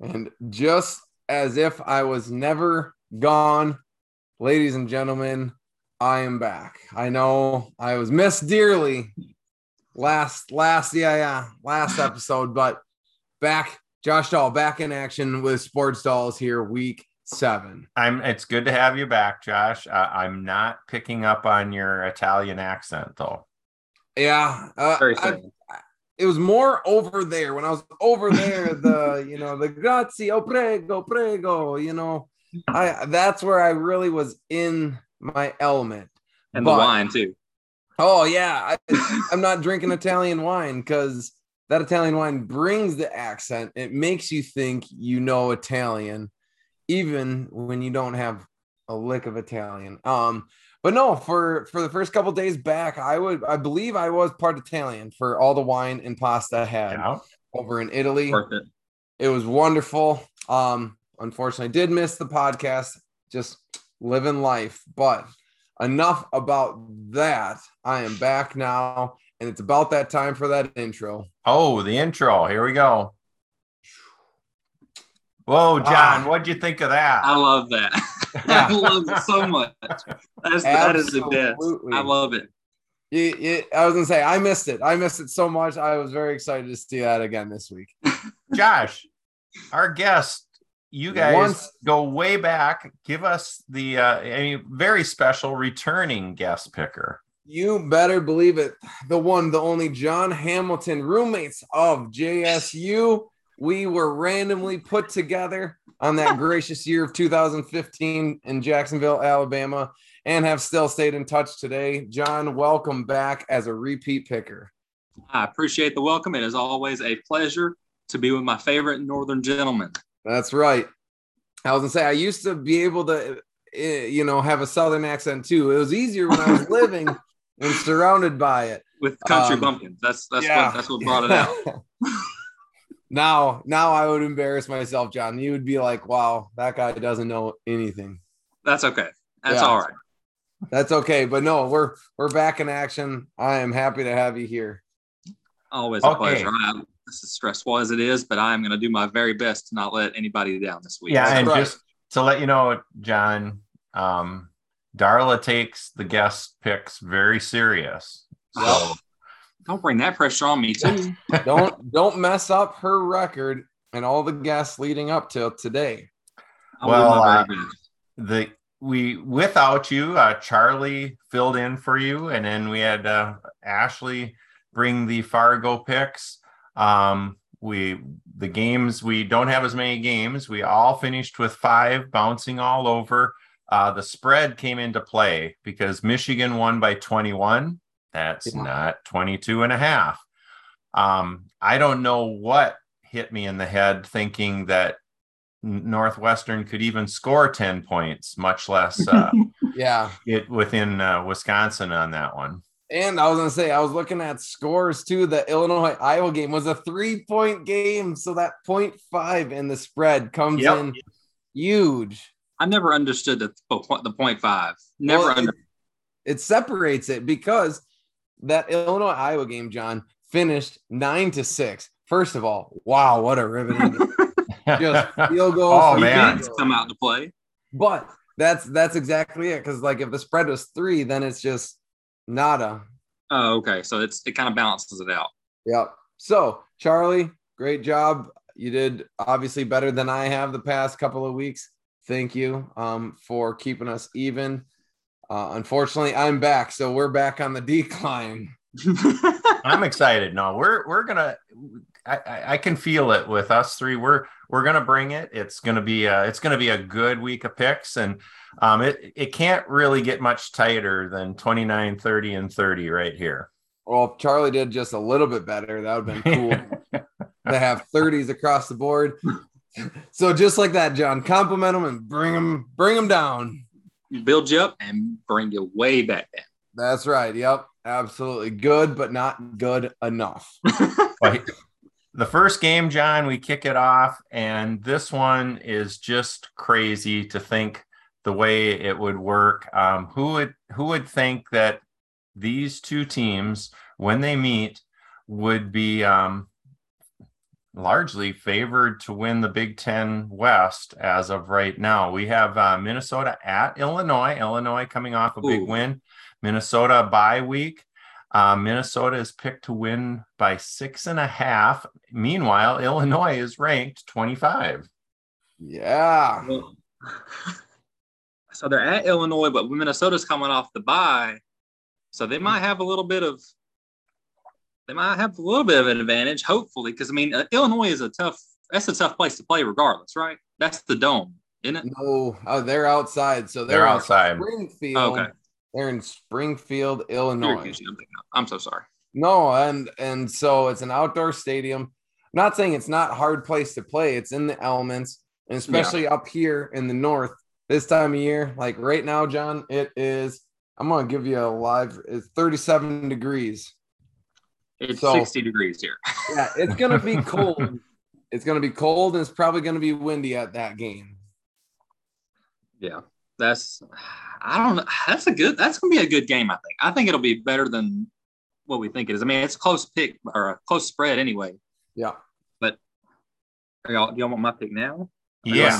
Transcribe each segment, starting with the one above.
And just as if I was never gone, ladies and gentlemen, I am back. I know I was missed dearly last, last, yeah, yeah, last episode, but back, Josh Dahl back in action with Sports Dolls here, week seven. I'm. It's good to have you back, Josh. Uh, I'm not picking up on your Italian accent, though. Yeah, uh, Very I- simple. It was more over there when I was over there. The you know the grazie, oh prego, prego. You know, I that's where I really was in my element. and But- the wine too. Oh yeah, I, I'm not drinking Italian wine because that Italian wine brings the accent. It makes you think you know Italian, even when you don't have a lick of Italian. Um, but no, for for the first couple days back, I would I believe I was part Italian for all the wine and pasta I had Yeah. over in Italy. Worth it. It was wonderful. Um, unfortunately, I did miss the podcast, just living life. But enough about that. I am back now, and it's about that time for that intro. Oh, the intro. Here we go. Whoa, John, Ah. what'd you think of that? I love that. I love it so much. That's that is the best. I love it. You- you- I was gonna say I missed it. I missed it so much. I was very excited to see that again this week. Josh, our guest, you guys Once- go way back. Give us the uh, a very special returning guest picker. You better believe it. The one, the only John Hamilton, roommates of JSU. We were randomly put together on that gracious year of 2015 in Jacksonville, Alabama, and have still stayed in touch today. John, welcome back as a repeat picker. I appreciate the welcome. It is always a pleasure to be with my favorite Northern gentleman. That's right. I was gonna say I used to be able to, eh, you know, have a Southern accent too. It was easier when I was living and surrounded by it. with country Um, bumpkins. That's that's Yeah. what that's what brought it out. now, now I would embarrass myself, John. You would be like, "Wow, that guy doesn't know anything." That's okay. That's Yeah. all right. That's okay, but no, we're we're back in action. I am happy to have you here. Always a Okay. pleasure. I, this is stressful as it is, but I'm going to do my very best to not let anybody down this week. Yeah, and right. just to let you know, John, um, Darla takes the guest picks very serious. So Don't bring that pressure on me too. Don't don't mess up her record and all the guests leading up till today. I'll Well, uh, the we without you, uh, Charlie filled in for you, and then we had uh, Ashley bring the Fargo picks. Um, we the games we don't have as many games. We all finished with five, bouncing all over. Uh, the spread came into play because Michigan won by 21. That's Yeah. not 22 and a half. Um, I don't know what hit me in the head thinking that Northwestern could even score 10 points, much less uh, Yeah. it within uh, Wisconsin on that one. And I was gonna say, I was looking at scores too. The Illinois Iowa game was a three point game, so that point five in the spread comes Yep. in huge. I never understood the the point five. Never Well, it- It separates it because that Illinois Iowa game, John, finished nine to six. First of all, wow, what a riveting just field goal. Oh, man. goal. come out to play. But that's that's exactly it. Because like if the spread was three, then it's just nada. Oh, okay. So it's it kind of balances it out. Yep. So, Charlie, great job. You did obviously better than I have the past couple of weeks. Thank you um, for keeping us even. Uh, unfortunately, I'm back, so we're back on the decline. I'm excited. No, we're we're gonna. I, I, can feel it with us three. We're we're gonna bring it. It's gonna be a, it's gonna be a good week of picks, and um, it it can't really get much tighter than 29, 30, and 30 right here. Well, if Charlie did just a little bit better, that would have been cool to have 30s across the board. So just like that, John, compliment them and bring them, bring them down. Build you up and bring you way back down. That's right. Yep, absolutely good, but not good enough. But the first game, John, we kick it off, and this one is just crazy to think the way it would work. Um, who would who would think that these two teams, when they meet, would be um, largely favored to win the Big Ten West as of right now. We have uh, Minnesota at Illinois. Illinois coming off a big win. Minnesota bye week. Uh, Minnesota is picked to win by six and a half. Meanwhile, Illinois is ranked 25. Yeah. Well, so they're at Illinois, but Minnesota's coming off the bye, so they might have a little bit of they might have a little bit of an advantage, hopefully, because I mean uh, Illinois is a tough that's a tough place to play, regardless, right? That's the dome, isn't it? No, oh, they're outside. So they're, They're outside. Springfield. Okay. They're in Springfield, Illinois. I'm, thinking of. I'm so sorry. No, and and so it's an outdoor stadium. not saying it's not a hard place to play. It's in the elements, and especially up here in the north this time of year. Like right now, John, it is. I'm gonna give you a live. It's 37 degrees. It's So- 60 degrees here. Yeah, it's gonna be cold. it's gonna be cold, and it's probably gonna be windy at that game. Yeah, that's I don't know. That's a good. That's gonna be a good game. I think. I think it'll be better than what we think it is. I mean, it's a close pick or a close spread anyway. Yeah. But y'all, do y'all want my pick now? Yeah,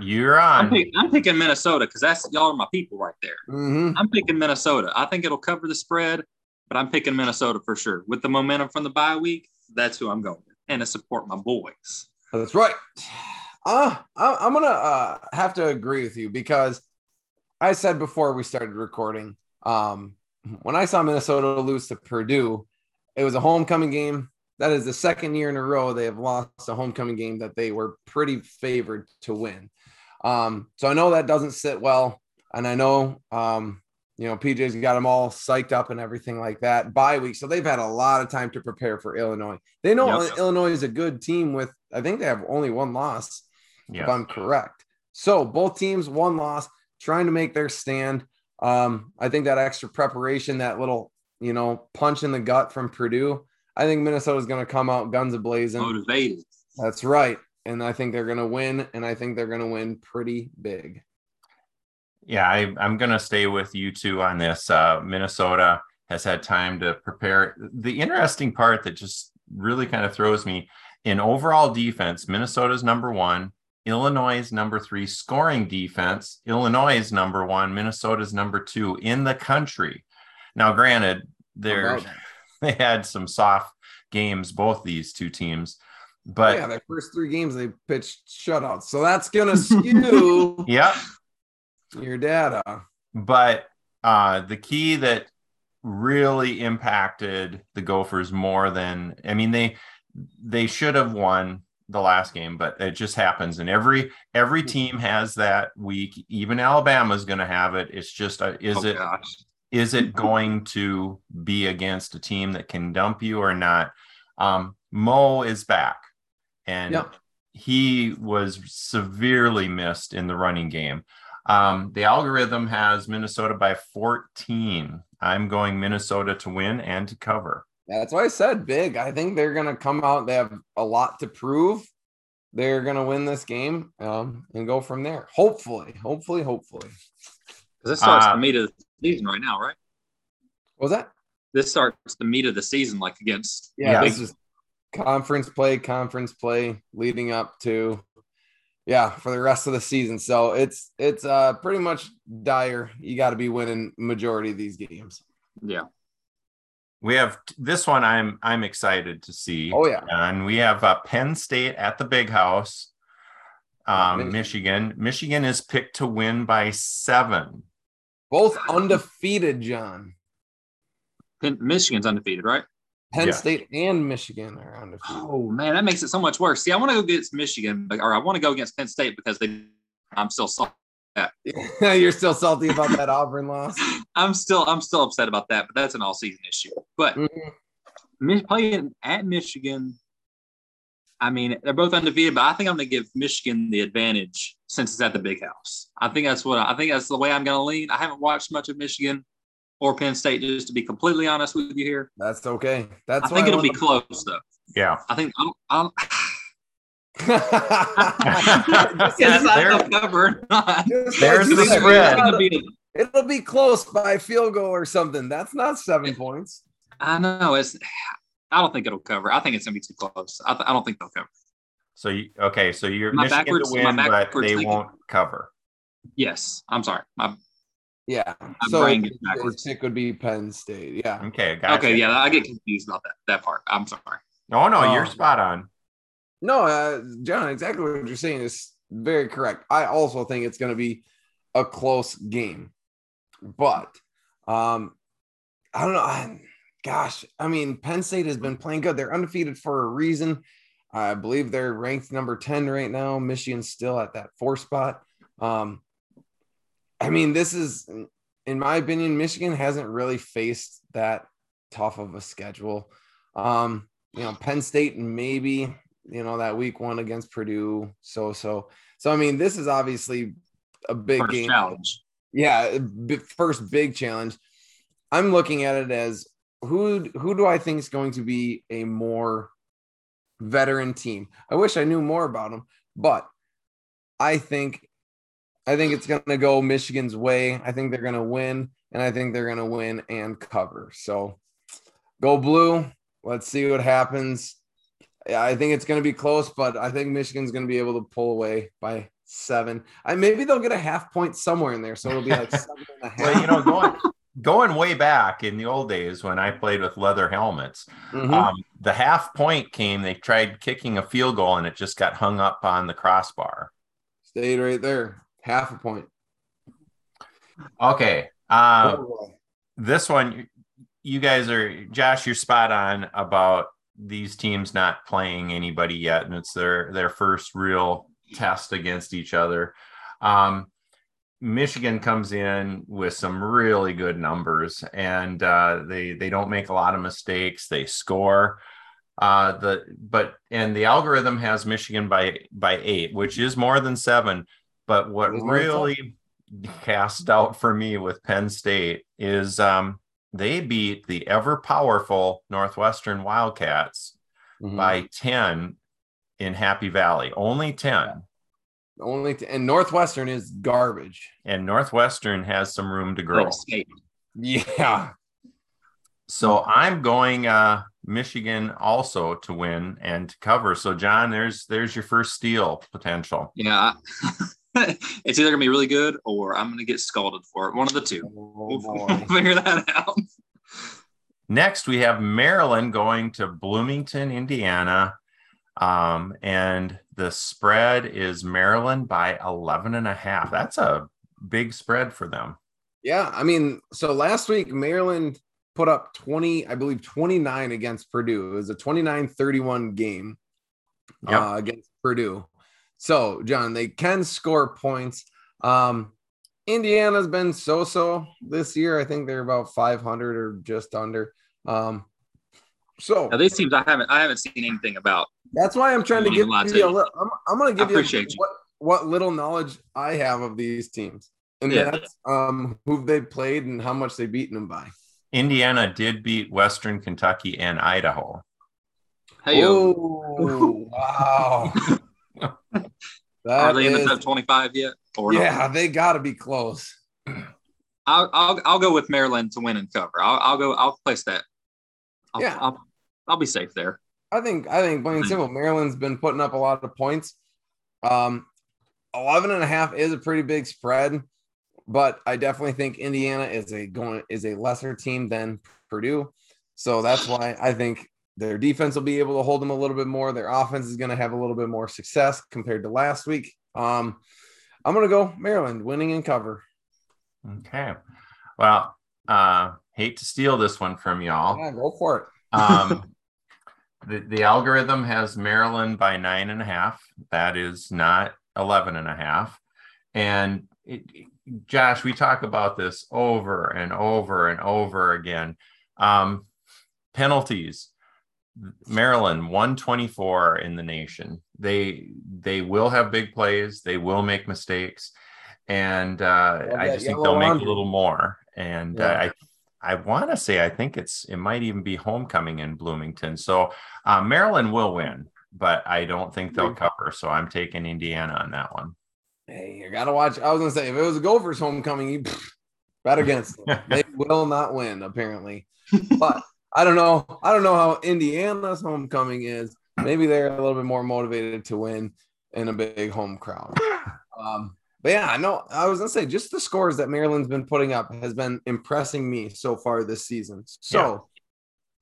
you're I'm, on. pick, I'm picking Minnesota because that's y'all are my people right there. Mhm. I'm picking Minnesota. I think it'll cover the spread, but I'm picking Minnesota for sure. With the momentum from the bye week, that's who I'm going with, and to support my boys. That's right. Uh, I'm gonna uh, have to agree with you because I said before we started recording, um, when I saw Minnesota lose to Purdue, it was a homecoming game. That is the second year in a row they have lost a homecoming game that they were pretty favored to win. Um, so I know that doesn't sit well, and I know um, you know PJ's got them all psyched up and everything like that. Bye week, so they've had a lot of time to prepare for Illinois. They know Yep. Illinois is a good team with I think they have only one loss if I'm correct. So both teams one loss, trying to make their stand. Um, I think that extra preparation, that little you know punch in the gut from Purdue. I think Minnesota's going to come out guns a blazing. Motivated. That's right, and I think they're going to win, and I think they're going to win pretty big. Yeah, I, I'm going to stay with you two on this. Uh, Minnesota has had time to prepare. The interesting part that just really kind of throws me in overall defense, Minnesota's number one, Illinois is number three, scoring defense, Illinois is number one, Minnesota's number two in the country. Now, granted, they're, they had some soft games, both these two teams, Oh, but yeah, their first three games they pitched shutouts, so that's going to skew yeah, your data. but uh, the key that really impacted the Gophers more than I mean they they should have won the last game, but it just happens, and every every team has that week. Even Alabama's going to have it. It's just a, is Oh, it gosh. is it going to be against a team that can dump you or not? Um, Mo is back, and Yep. he was severely missed in the running game. Um, the algorithm has Minnesota by 14. I'm going Minnesota to win and to cover. That's why I said big. I think they're going to come out. They have a lot to prove. They're going to win this game um, and go from there. Hopefully, hopefully, hopefully. Because this starts Uh, the meat of the season right now, right? What was that? This starts the meat of the season, like against Yeah, Yeah. this is conference play, conference play leading up to yeah, for the rest of the season. So it's it's uh pretty much dire. You got to be winning majority of these games. yeah. We have this one. I'm I'm excited to see. Oh yeah. and we have uh, Penn State at the Big House. Um, Michigan. Michigan. Michigan is picked to win by seven. Both undefeated, John. Penn, Michigan's undefeated, right? Penn Yeah. State and Michigan are undefeated. Oh man, that makes it so much worse. See, I want to go against Michigan, or I want to go against Penn State because they. I'm still salty. You're still salty about that Auburn loss. I'm still I'm still upset about that, but that's an all season issue. But Mhm. Playing at Michigan, I mean they're both undefeated, but I think I'm going to give Michigan the advantage since it's at the Big House. I think that's what I think that's the way I'm going to lean. I haven't watched much of Michigan or Penn State, just to be completely honest with you here. That's okay. That's I think why it'll be wanna- close though. Yeah. I think I'll. I'll Just Yeah, Is like- that there- the cover not? There's the spread. It's gonna be- It'll be close by a field goal or something. That's not seven points. I know it's. I don't think it'll cover. I think it's gonna be too close. I, th- I don't think they'll cover. So you okay? So you're my I Michigan backwards? to Am I win, but backwards they thinking? won't cover. Yes, I'm sorry. My, Yeah. My so brain gets backwards. pick would be Penn State. Yeah. Okay, gotcha. Okay, yeah, I get confused about that that part. I'm sorry. No, no, you're Um, spot on. No, uh, John, exactly what you're saying is very correct. I also think it's going to be a close game, but um, I don't know. I, gosh, I mean, Penn State has been playing good. They're undefeated for a reason. I believe they're ranked number 10 right now. Michigan's still at that four spot. Um, I mean, this is, in my opinion, Michigan hasn't really faced that tough of a schedule. Um, you know, Penn State maybe, you know, that week one against Purdue. So, so, so, I mean, this is obviously a big First game. challenge. Yeah, first big challenge. I'm looking at it as who who do I think is going to be a more veteran team? I wish I knew more about them, but I think I think it's going to go Michigan's way. I think they're going to win, and I think they're going to win and cover. So go blue. Let's see what happens. I think it's going to be close, but I think Michigan's going to be able to pull away by seven. I maybe they'll get a half point somewhere in there, so it'll be like seven and a half. Well, you know, going going way back in the old days when I played with leather helmets, Mhm. um, the half point came. They tried kicking a field goal and it just got hung up on the crossbar. stayed right there, half a point. Okay, uh, Oh, this one, you guys are Josh. You're spot on about these teams not playing anybody yet, and it's their their first real test against each other. Um, Michigan comes in with some really good numbers, and uh, they they don't make a lot of mistakes. They score. Uh, the but and the algorithm has Michigan by by eight, which is more than seven. But what It is more than seven. really cast out for me with Penn State is um, they beat the ever powerful Northwestern Wildcats Mhm. by 10 in Happy Valley, only 10. only t- and Northwestern is garbage. And Northwestern has some room to grow. They'll. Yeah, So I'm going uh, Michigan also to win and to cover. So John, there's there's your first steal potential. Yeah, I- it's either gonna be really good or I'm gonna get scalded for it. One of the two. oh We'll, we'll figure that out. Next, we have Maryland going to Bloomington, Indiana. Um, and the spread is Maryland by 11 and a half. That's a big spread for them. Yeah, I mean, so last week Maryland put up 20, I believe 29 against Purdue. It was a 29-31 game Yep. uh, against Purdue. So, John, they can score points. Um, Indiana's been so-so this year. I think they're about 500 or just under. Um, so Now these teams I haven't I haven't seen anything about. that's why I'm trying to give not gonna lie you to a you. little. I'm, I'm going to give you appreciate you. what what little knowledge I have of these teams, and Yeah. that's um who they played and how much they beaten them by. Indiana did beat Western Kentucky and Idaho. Hey, yo, Oh, wow. are they in the top 25 yet? Or not? yeah, they got to be close. I'll, I'll I'll go with Maryland to win and cover. I'll, I'll go. I'll place that. I'll, Yeah. I'll, I'll be safe there. I think I think plain and simple. Maryland's been putting up a lot of points. Um, 11 and a half is a pretty big spread, but I definitely think Indiana is a going is a lesser team than Purdue. So that's why I think their defense will be able to hold them a little bit more. Their offense is going to have a little bit more success compared to last week. Um, I'm going to go Maryland winning and cover. Okay. Well, uh, hate to steal this one from y'all. Yeah, go for it. Um, the, the algorithm has Maryland by nine and a half. That is not 11 and a half. And it, Josh, we talk about this over and over and over again. Um, penalties. Maryland 124 in the nation. They they will have big plays. They will make mistakes, and uh, I just think they'll make a little more. And Yeah. uh, I I want to say I think it's it might even be homecoming in Bloomington. So uh, Maryland will win, but I don't think they'll cover. So I'm taking Indiana on that one. Hey, you gotta watch. I was gonna say if it was a Gophers homecoming, you bet against them. they will not win apparently. But I don't know. I don't know how Indiana's homecoming is. Maybe they're a little bit more motivated to win in a big home crowd. Um, but yeah, I know I was gonna say just the scores that Maryland's been putting up has been impressing me so far this season. So,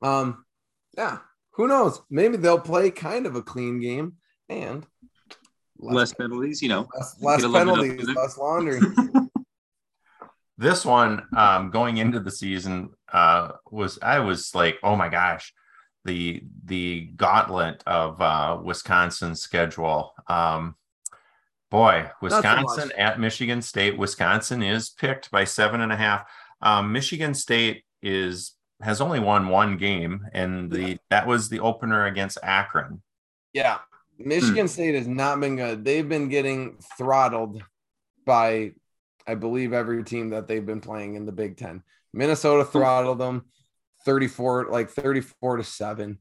yeah. um, yeah, who knows? Maybe they'll play kind of a clean game and less, less penalties. You know, less, less penalties, less laundry. this one, um, going into the season, uh, was I was like, oh my gosh, the the gauntlet of uh, Wisconsin's schedule. Um, boy, Wisconsin so at Michigan State. Wisconsin is picked by seven and a half. Um, Michigan State is has only won one game, and the yeah. that was the opener against Akron. Yeah, Michigan hmm. State has not been good. They've been getting throttled by, I believe, every team that they've been playing in the Big Ten. Minnesota throttled them 34, like 34 to 7.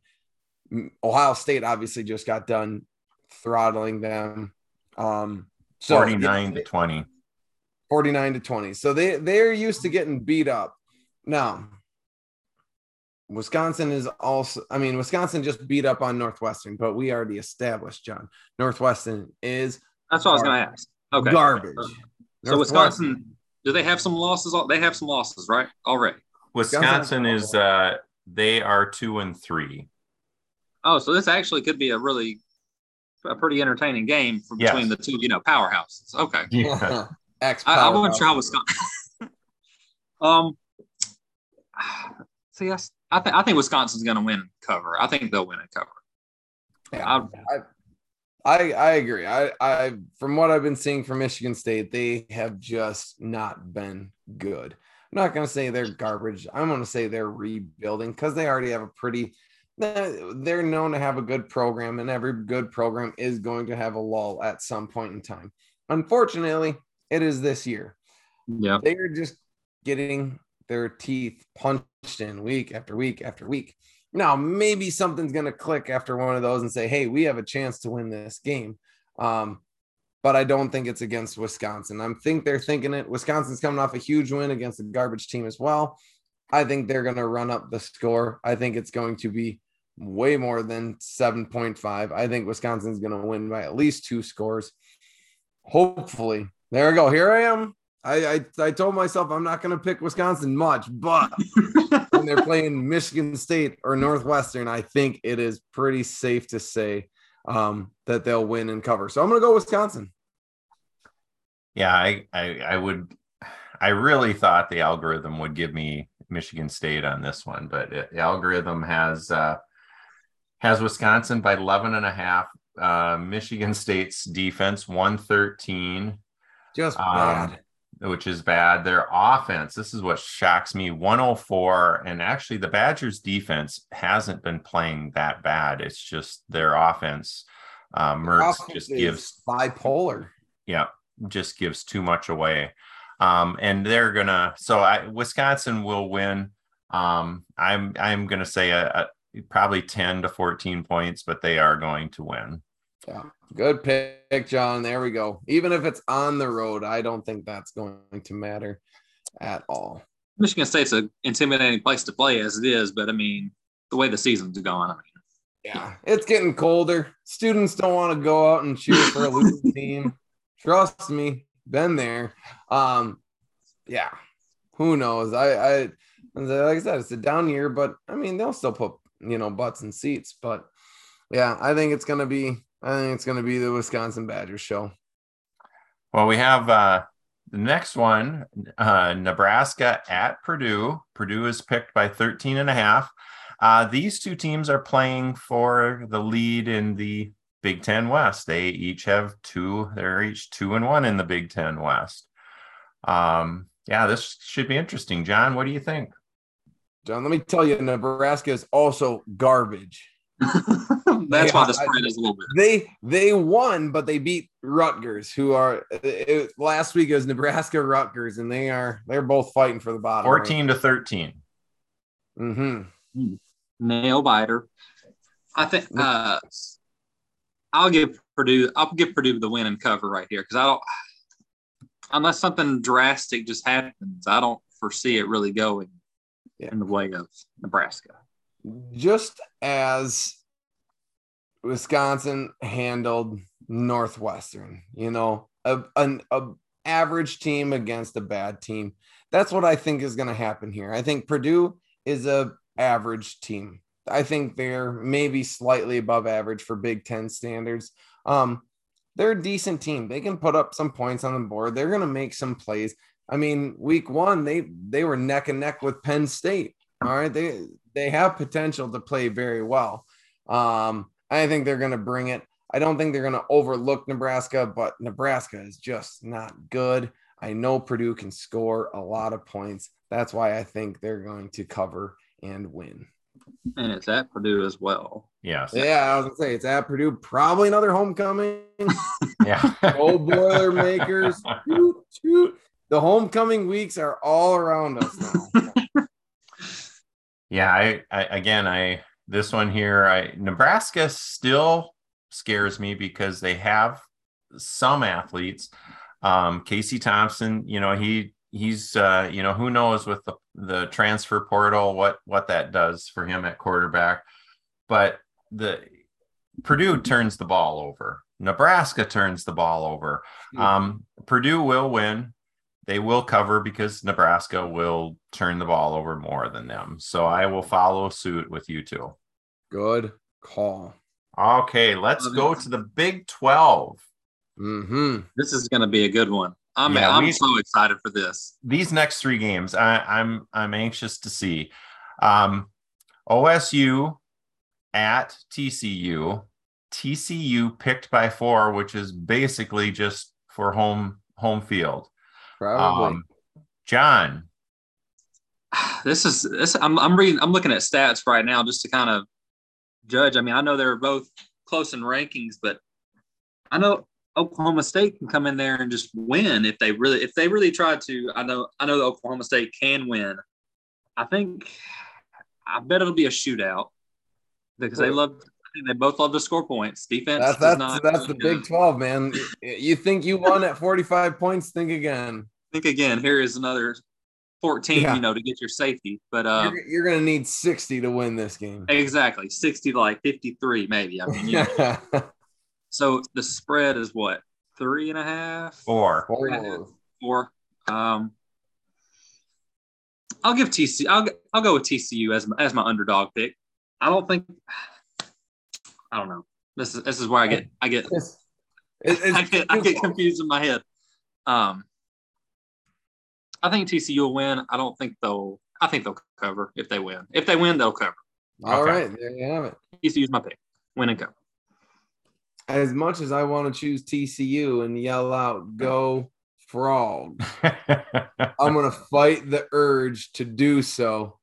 Ohio State obviously just got done throttling them. Um, so 49 to 20. 49 to 20. So they they're used to getting beat up. Now, Wisconsin is also, I mean, Wisconsin just beat up on Northwestern, but we already established, John. Northwestern is that's what I was going to ask. Okay. Garbage. So Wisconsin, do they have some losses? They have some losses, right? Already. Wisconsin is uh they are two and three. Oh, so this actually could be a really a pretty entertaining game from yes. between the two, you know, powerhouses. Okay. Yeah. I, I wouldn't try Wisconsin. um see yes, I think I think Wisconsin's gonna win cover. I think they'll win and cover. Yeah, I, I I agree. I I from what I've been seeing from Michigan State, they have just not been good. I'm not going to say they're garbage. I'm going to say they're rebuilding because they already have a pretty. They're known to have a good program, and every good program is going to have a lull at some point in time. Unfortunately, it is this year. Yeah, they are just getting their teeth punched in week after week after week. Now, maybe something's going to click after one of those and say, "Hey, we have a chance to win this game." Um, but I don't think it's against Wisconsin. I think they're thinking it. Wisconsin's coming off a huge win against a garbage team as well. I think they're going to run up the score. I think it's going to be way more than 7.5. I think Wisconsin's going to win by at least two scores. Hopefully. There we go. Here I am. I, I, I told myself I'm not going to pick Wisconsin much, but when they're playing Michigan State or Northwestern, I think it is pretty safe to say um, that they'll win and cover. So I'm going to go Wisconsin. Yeah, I, I, I would. I really thought the algorithm would give me Michigan State on this one, but it, the algorithm has uh, has Wisconsin by 11 and a half. Uh, Michigan State's defense 113. Just um, bad. Um, which is bad. Their offense, this is what shocks me 104. And actually, the Badgers' defense hasn't been playing that bad. It's just their offense. Uh, Mertz just gives bipolar. Yeah, just gives too much away. Um, and they're gonna. So I, Wisconsin will win. Um, I'm I'm gonna say a, a, probably 10 to 14 points, but they are going to win. Yeah, good pick, John. There we go. Even if it's on the road, I don't think that's going to matter at all. Michigan State's an intimidating place to play as it is, but I mean, the way the season's going, I mean, yeah, it's getting colder. Students don't want to go out and cheer for a losing team. Trust me, been there. Um, yeah, who knows? I, I, like I said, it's a down year, but I mean, they'll still put you know butts in seats. But yeah, I think it's gonna be I think it's going to be the Wisconsin Badgers show. Well, we have uh, the next one uh, Nebraska at Purdue. Purdue is picked by 13 and a half. Uh, these two teams are playing for the lead in the Big Ten West. They each have two, they're each two and one in the Big Ten West. Um, yeah, this should be interesting. John, what do you think? John, let me tell you, Nebraska is also garbage. That's why the spread is a little bit. They they won, but they beat Rutgers, who are it, last week it was Nebraska Rutgers, and they are they're both fighting for the bottom. Fourteen right? to 13 Mm-hmm. Nail biter. I think uh, I'll give Purdue. I'll give Purdue the win and cover right here because I don't. Unless something drastic just happens, I don't foresee it really going yeah. in the way of Nebraska. just as Wisconsin handled Northwestern, you know, a, an a average team against a bad team. That's what I think is going to happen here. I think Purdue is a average team. I think they're maybe slightly above average for Big Ten standards. Um, they're a decent team. They can put up some points on the board. They're going to make some plays. I mean, week one they they were neck and neck with Penn State. All right, they they have potential to play very well. Um, I think they're going to bring it. I don't think they're going to overlook Nebraska, but Nebraska is just not good. I know Purdue can score a lot of points. That's why I think they're going to cover and win. And it's at Purdue as well. Yes. Yeah, I was gonna say it's at Purdue. Probably another homecoming. Yeah. Go Boilermakers. Toot, toot. The homecoming weeks are all around us now. Yeah, I, I again, I this one here, I Nebraska still scares me because they have some athletes. Um, Casey Thompson, you know, he he's uh, you know, who knows with the the transfer portal what what that does for him at quarterback. But the Purdue turns the ball over. Nebraska turns the ball over. Um, Purdue will win. They will cover because Nebraska will turn the ball over more than them. So I will follow suit with you two. Good call. Okay, let's go to the Big 12. Mm-hmm. This is going to be a good one. I'm Yeah, I'm we- so excited for this. These next three games, I, I'm I'm anxious to see. Um, OSU at TCU. TCU picked by four, which is basically just for home home field. Probably. Um, John, This is this. I'm I'm reading. I'm looking at stats right now just to kind of judge. I mean, I know they're both close in rankings, but I know Oklahoma State can come in there and just win if they really if they really try to. I know I know that Oklahoma State can win. I think I bet it'll be a shootout because they love. I think they both love to score points. Defense. that's does that's not that's the Big 12, man. You think you won at 45 points? Think again. Think again, here is another 14, Yeah. you know, to get your safety. But uh, you're, you're gonna need 60 to win this game. exactly 60 to like 53, maybe. I mean, yeah. so the spread is what three and a half, four. Four. four. Um, I'll give TC. I'll I'll go with TCU as my, as my underdog pick. I don't think. I don't know. This is this is where I get I get It's- it's- I get I get confused in my head. Um, I think TCU will win. I don't think they'll. I think they'll cover if they win. If they win, they'll cover. All Okay. right, there you have it. TCU's my pick. Win and cover. As much as I want to choose TCU and yell out "Go Frog," I'm gonna fight the urge to do so,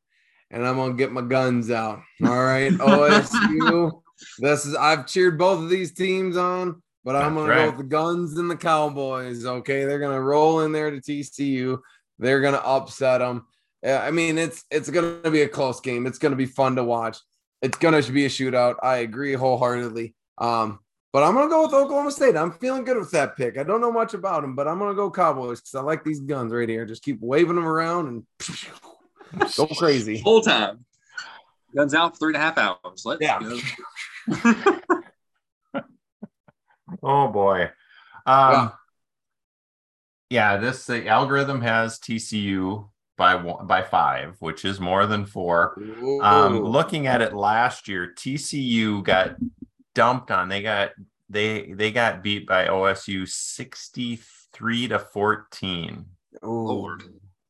and I'm gonna get my guns out. All right, OSU. This is I've cheered both of these teams on, but I'm That's gonna right. go with the guns and the Cowboys. Okay, they're gonna roll in there to TCU. They're gonna upset them. I mean, it's it's gonna be a close game. It's gonna be fun to watch. It's gonna be a shootout. I agree wholeheartedly. Um, but I'm gonna go with Oklahoma State. I'm feeling good with that pick. I don't know much about them, but I'm gonna go Cowboys because I like these guns right here. Just keep waving them around and go crazy. Whole time. Guns out for three and a half hours. Let's Yeah. go. oh boy. Um, yeah. This the algorithm has TCU by one, by five, which is more than four. Um, looking at it last year, TCU got dumped on. They got they they got beat by OSU 63 to 14. Ooh. Lord.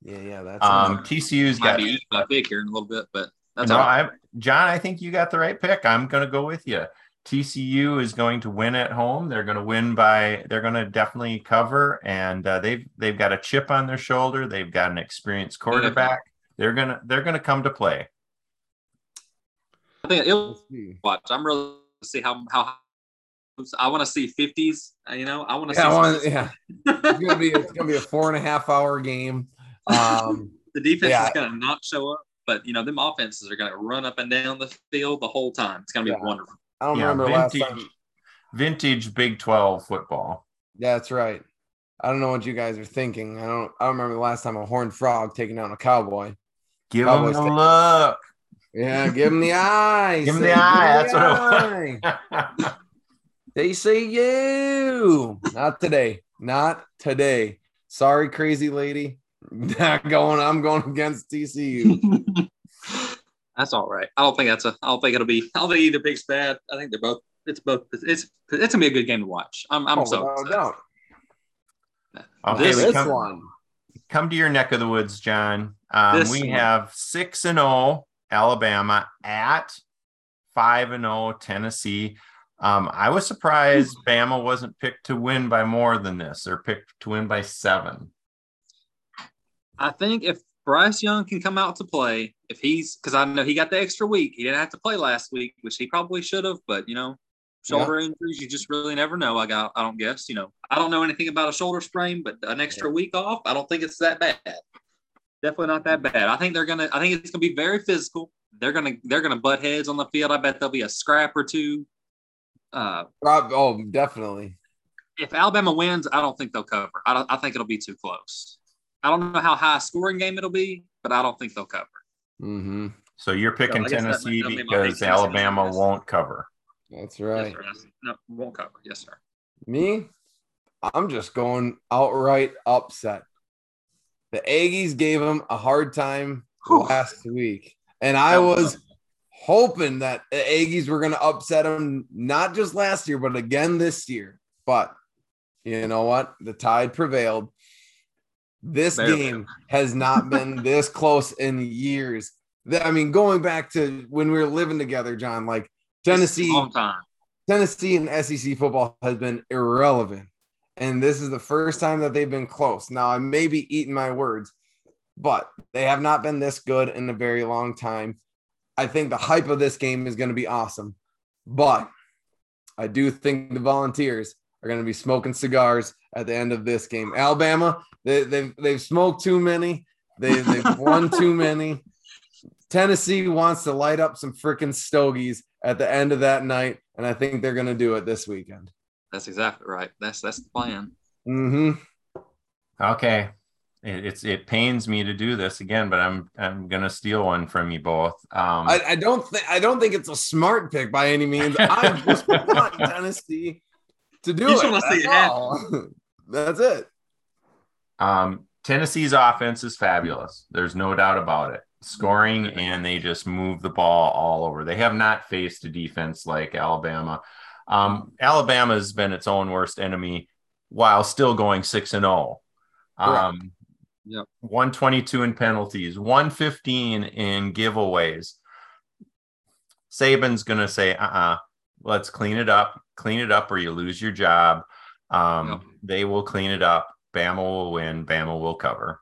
Yeah, yeah, that's Um, TCU's Might got be eating my pick here in a little bit, but that's no, all right. I John, I think you got the right pick. I'm going to go with you. TCU is going to win at home. They're going to win by. They're going to definitely cover, and uh, they've they've got a chip on their shoulder. They've got an experienced quarterback. They're gonna they're gonna come to play. I think it'll Let's watch. I'm really see how how I want to see 50s. uh, You know, I want to Yeah, I see want- yeah. It's gonna be it's gonna be a four and a half hour game. Um, the defense Yeah. is going to not show up, but you know, them offenses are going to run up and down the field the whole time. It's going to be Yeah. wonderful. I don't Yeah, remember last vintage, time. vintage Big Twelve football. Yeah, that's right. I don't know what you guys are thinking. I don't. I don't remember the last time a horned frog taking down a cowboy. Give Cowboys them take- the look. Yeah, give him the eye. Give him the eye. That's what what it They say you. Not today. Not today. Sorry, crazy lady. Not going. I'm going against TCU. That's all right. I don't think that's a. I don't think it'll be. I don't think either pick's bad. I think they're both. It's both. It's it's gonna be a good game to watch. I'm. I'm Oh, so. without a excited. doubt. Okay, This- this come, one. come to your neck of the woods, John. Um, This we one. have six and zero Alabama at five and zero Tennessee. Um, I was surprised Bama wasn't picked to win by more than this. They're picked to win by seven. I think if Bryce Young can come out to play, if he's because I know he got the extra week, he didn't have to play last week, which he probably should have. But you know, shoulder injuries, you just really never know. I got. I don't guess. You know, I don't know anything about a shoulder sprain, but an extra week off, I don't think it's that bad. Definitely not that bad. I think they're gonna. I think it's gonna be very physical. They're gonna. They're gonna butt heads on the field. I bet there'll be a scrap or two. Uh, oh, definitely. if Alabama wins, I don't think they'll cover. I don't. I think it'll be too close. I don't know how high a scoring game it'll be, but I don't think they'll cover. hmm So you're picking I guess that might- Tennessee that'll be because pick, Tennessee. Alabama won't cover. That's right. sir. That's- No, won't cover. Yes, sir. Me, I'm just going outright upset. The Aggies gave them a hard time Whew. last week, and I was was hoping that the Aggies were going to upset them not just last year, but again this year. But you know what? The tide prevailed. This game has not been this close in years. I mean, going back to when we were living together, John, like Tennessee. Tennessee and SEC football has been irrelevant. And this is the first time that they've been close. Now, I may be eating my words, but they have not been this good in a very long time. I think the hype of this game is going to be awesome. But I do think the volunteers are going to be smoking cigars at the end of this game. Alabama, they, they've, they've smoked too many, they, they've won too many. Tennessee wants to light up some freaking stogies at the end of that night, and I think they're going to do it this weekend. That's exactly right. That's that's the plan. hmm Okay. It, it's it pains me to do this again, but I'm I'm gonna steal one from you both. Um, I, I don't think I don't think it's a smart pick by any means. I just want Tennessee to do You just it. wanna see That's it all. That's it. Um, Tennessee's offense is fabulous. There's no doubt about it. Scoring and they just move the ball all over. They have not faced a defense like Alabama. Um, Alabama's been its own worst enemy while still going six and zero. Um, Yep. 122 in penalties, 115 in giveaways. Saban's gonna say, uh-uh, let's clean it up, clean it up, or you lose your job. Um, Yep. they will clean it up. Bama will win. Bama will cover.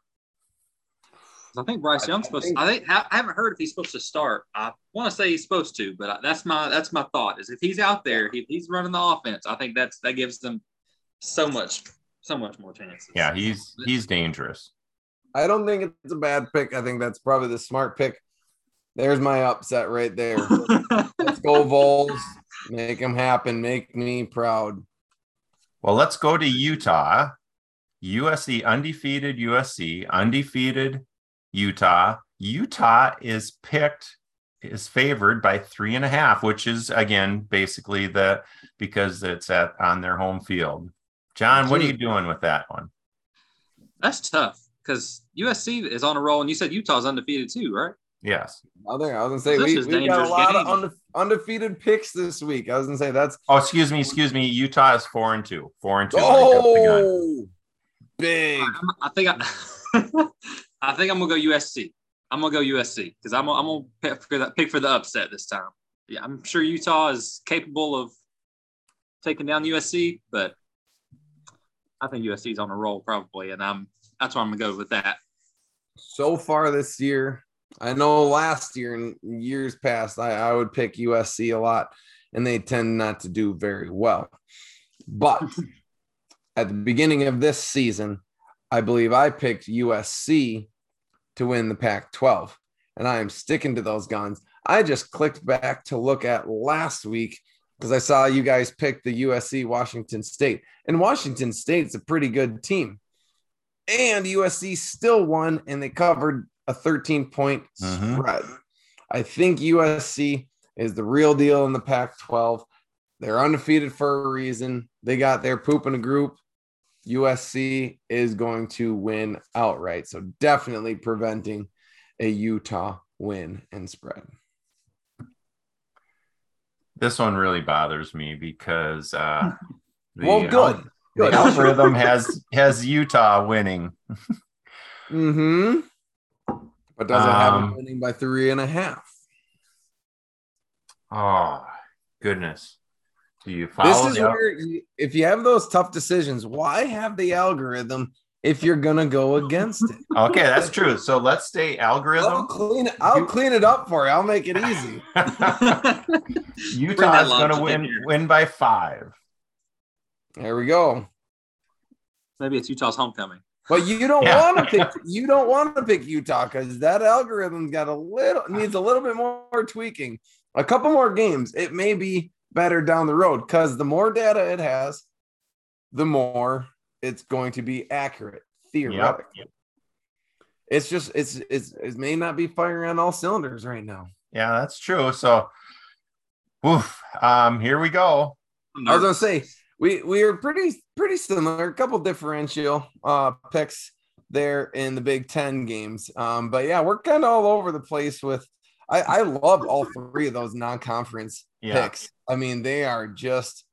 I think Bryce Young's supposed. To, I think I haven't heard if he's supposed to start. I want to say he's supposed to, but that's my that's my thought. Is if he's out there, if he's running the offense, I think that's that gives them so much so much more chances. Yeah, he's he's dangerous. I don't think it's a bad pick. I think that's probably the smart pick. There's my upset right there. Let's go Vols. Make them happen. Make me proud. Well, let's go to Utah. USC undefeated USC, undefeated Utah. Utah is picked is favored by three and a half, which is again basically the because it's at on their home field. John, what are you doing with that one? that's tough because USC is on a roll, and you said Utah's undefeated too, right? Yes. Other, I was gonna say This we, is we got a dangerous lot of unde- undefeated picks this week. I was gonna say that's Oh, excuse me, excuse me. Utah is four and two. Four and two. I jumped the gun. oh big. I'm- I think I, I think I'm gonna go USC. I'm gonna go USC because I'm gonna, I'm gonna pick for, the, pick for the upset this time. Yeah, I'm sure Utah is capable of taking down USC, but I think USC's on a roll probably, and I'm that's why I'm gonna go with that. so far this year. I know last year and years past, I, I would pick USC a lot, and they tend not to do very well. But at the beginning of this season, I believe I picked USC to win the Pac 12, and I am sticking to those guns. I just clicked back to look at last week because I saw you guys pick the USC Washington State, and Washington State's a pretty good team and USC still won and they covered a 13 point Mhm. spread. I think USC is the real deal in the Pac 12. They're undefeated for a reason. They got their poop in a group. USC is going to win outright. So definitely preventing a Utah win and spread. This one really bothers me because uh, the, well, good. The algorithm has has Utah winning. mm-hmm. But doesn't um, have them winning by three and a half. Oh goodness. Do you follow? This is where if you have those tough decisions, why have the algorithm if you're gonna go against it? Okay, that's true. So let's stay algorithm. I'll clean it. I'll clean it up for you. I'll make it easy. Utah is gonna win win by five. There we go. Maybe it's Utah's homecoming. But you don't yeah. want to pick you don't want to pick Utah because that algorithm's got a little needs a little bit more tweaking. A couple more games, it may be better down the road because the more data it has, the more it's going to be accurate theoretically. Yep. It's just it's it's it may not be firing on all cylinders right now. Yeah, that's true. So, woof, um, here we go. I was gonna say we we are pretty pretty similar. A couple differential uh picks there in the Big Ten games. Um, but yeah, we're kind of all over the place with. I I love all three of those non-conference yeah. picks. I mean, they are just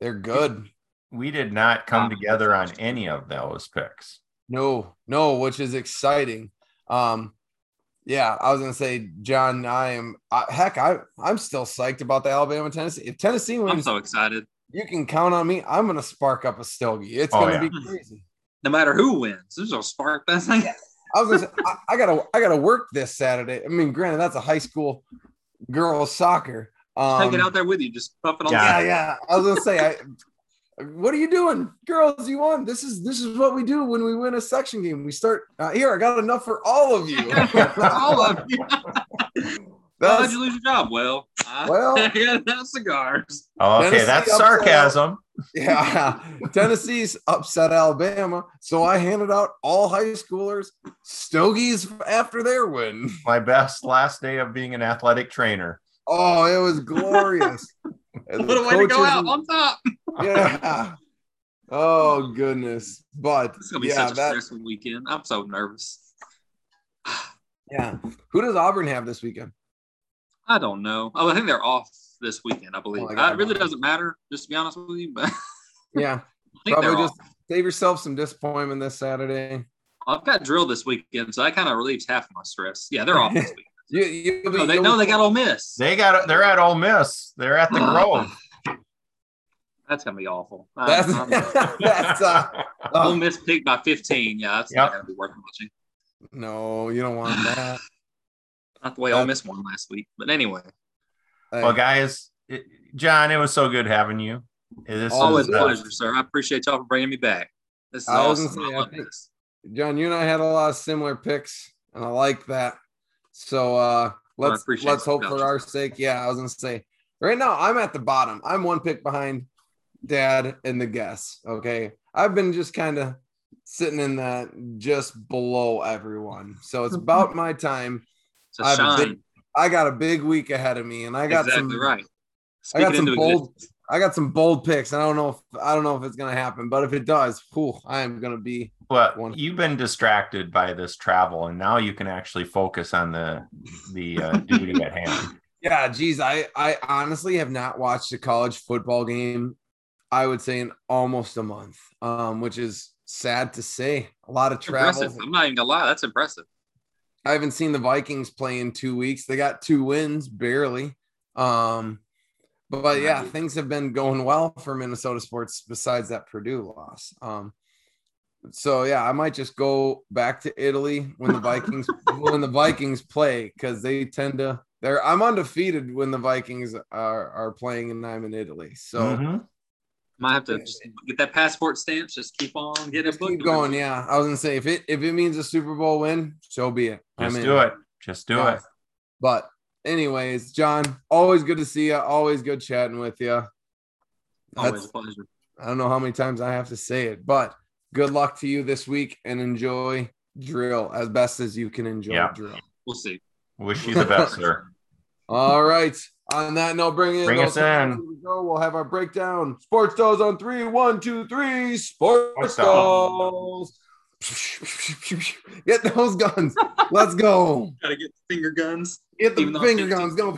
they're good. We did not come together on any of those picks. No, no, which is exciting. Um, yeah, I was gonna say, John, I am uh, heck, I I'm still psyched about the Alabama Tennessee. If Tennessee wins, I'm so excited you can count on me. I'm gonna spark up a stogie. It's oh, gonna yeah. be crazy. No matter who wins, there's a spark that thing. I was gonna say, I, I, gotta I gotta work this Saturday. I mean, granted, that's a high school girls soccer. Um, take it out there with you, just puff it on. Yeah, yeah. I was gonna say, I, what are you doing, girls? You won. This is this is what we do when we win a section game. We start uh, here. I got enough for all of you. all of you. How'd you lose your job? Well, well, I got cigars. Oh, okay, Tennessee that's sarcasm. yeah, Tennessee's upset Alabama, so I handed out all high schoolers stogies after their win. My best last day of being an athletic trainer. Oh, it was glorious. what a way to go out on top. yeah. Oh goodness, but it's gonna be yeah, such a that, stressful weekend. I'm so nervous. yeah, who does Auburn have this weekend? I don't know. Oh, I think they're off this weekend. I believe. Oh, I it really doesn't matter, just to be honest with you. But yeah, probably just off. save yourself some disappointment this Saturday. I've got drill this weekend, so that kind of relieves half of my stress. Yeah, they're off this weekend. you, you, no, they know they got Ole Miss. They got they're at Ole Miss. They're at the Grove. That's gonna be awful. That's, that's uh, Ole Miss picked by 15. Yeah, that's yep. not gonna be worth watching. No, you don't want that. Not the way Ole Miss won last week, but anyway. Well, guys, it, John, it was so good having you. This always a pleasure, sir. I appreciate y'all for bringing me back. This is I awesome. Say, I think, John, you and I had a lot of similar picks, and I like that. So uh let's well, let's hope for our sake. Yeah, I was gonna say right now I'm at the bottom. I'm one pick behind dad and the guess. Okay. I've been just kind of sitting in that just below everyone. So it's about my time I, big, I got a big week ahead of me, and I got exactly some right. I got some bold. Existence. I got some bold picks. I don't know if I don't know if it's gonna happen, but if it does, whew, I am gonna be. Well, one. you've been distracted by this travel, and now you can actually focus on the the uh, duty at hand. Yeah, geez, I I honestly have not watched a college football game. I would say in almost a month, um, which is sad to say. A lot of travel. I'm not even gonna lie, that's impressive. I haven't seen the Vikings play in two weeks. They got two wins, barely. Um, but yeah, things have been going well for Minnesota sports besides that Purdue loss. Um, so yeah, I might just go back to Italy when the Vikings when the Vikings play because they tend to. They're I'm undefeated when the Vikings are are playing and I'm in Italy. So mm-hmm. Might have to get that passport stamps. Just keep on getting keep going. Yeah, I was gonna say if it if it means a Super Bowl win, so be it. Just do it. Just do yeah. it. But anyways, John, always good to see you. Always good chatting with you. Always a pleasure. I don't know how many times I have to say it, but good luck to you this week and enjoy drill as best as you can enjoy yeah. drill. We'll see. Wish you the best, sir. All right. On that note, bring in Bring us in. We go. We'll have our breakdown. Sports Dolls on three. One, two, three. Sports Sports Dolls. Get those guns. Let's go. Gotta get finger guns. Get the Even finger guns. Go.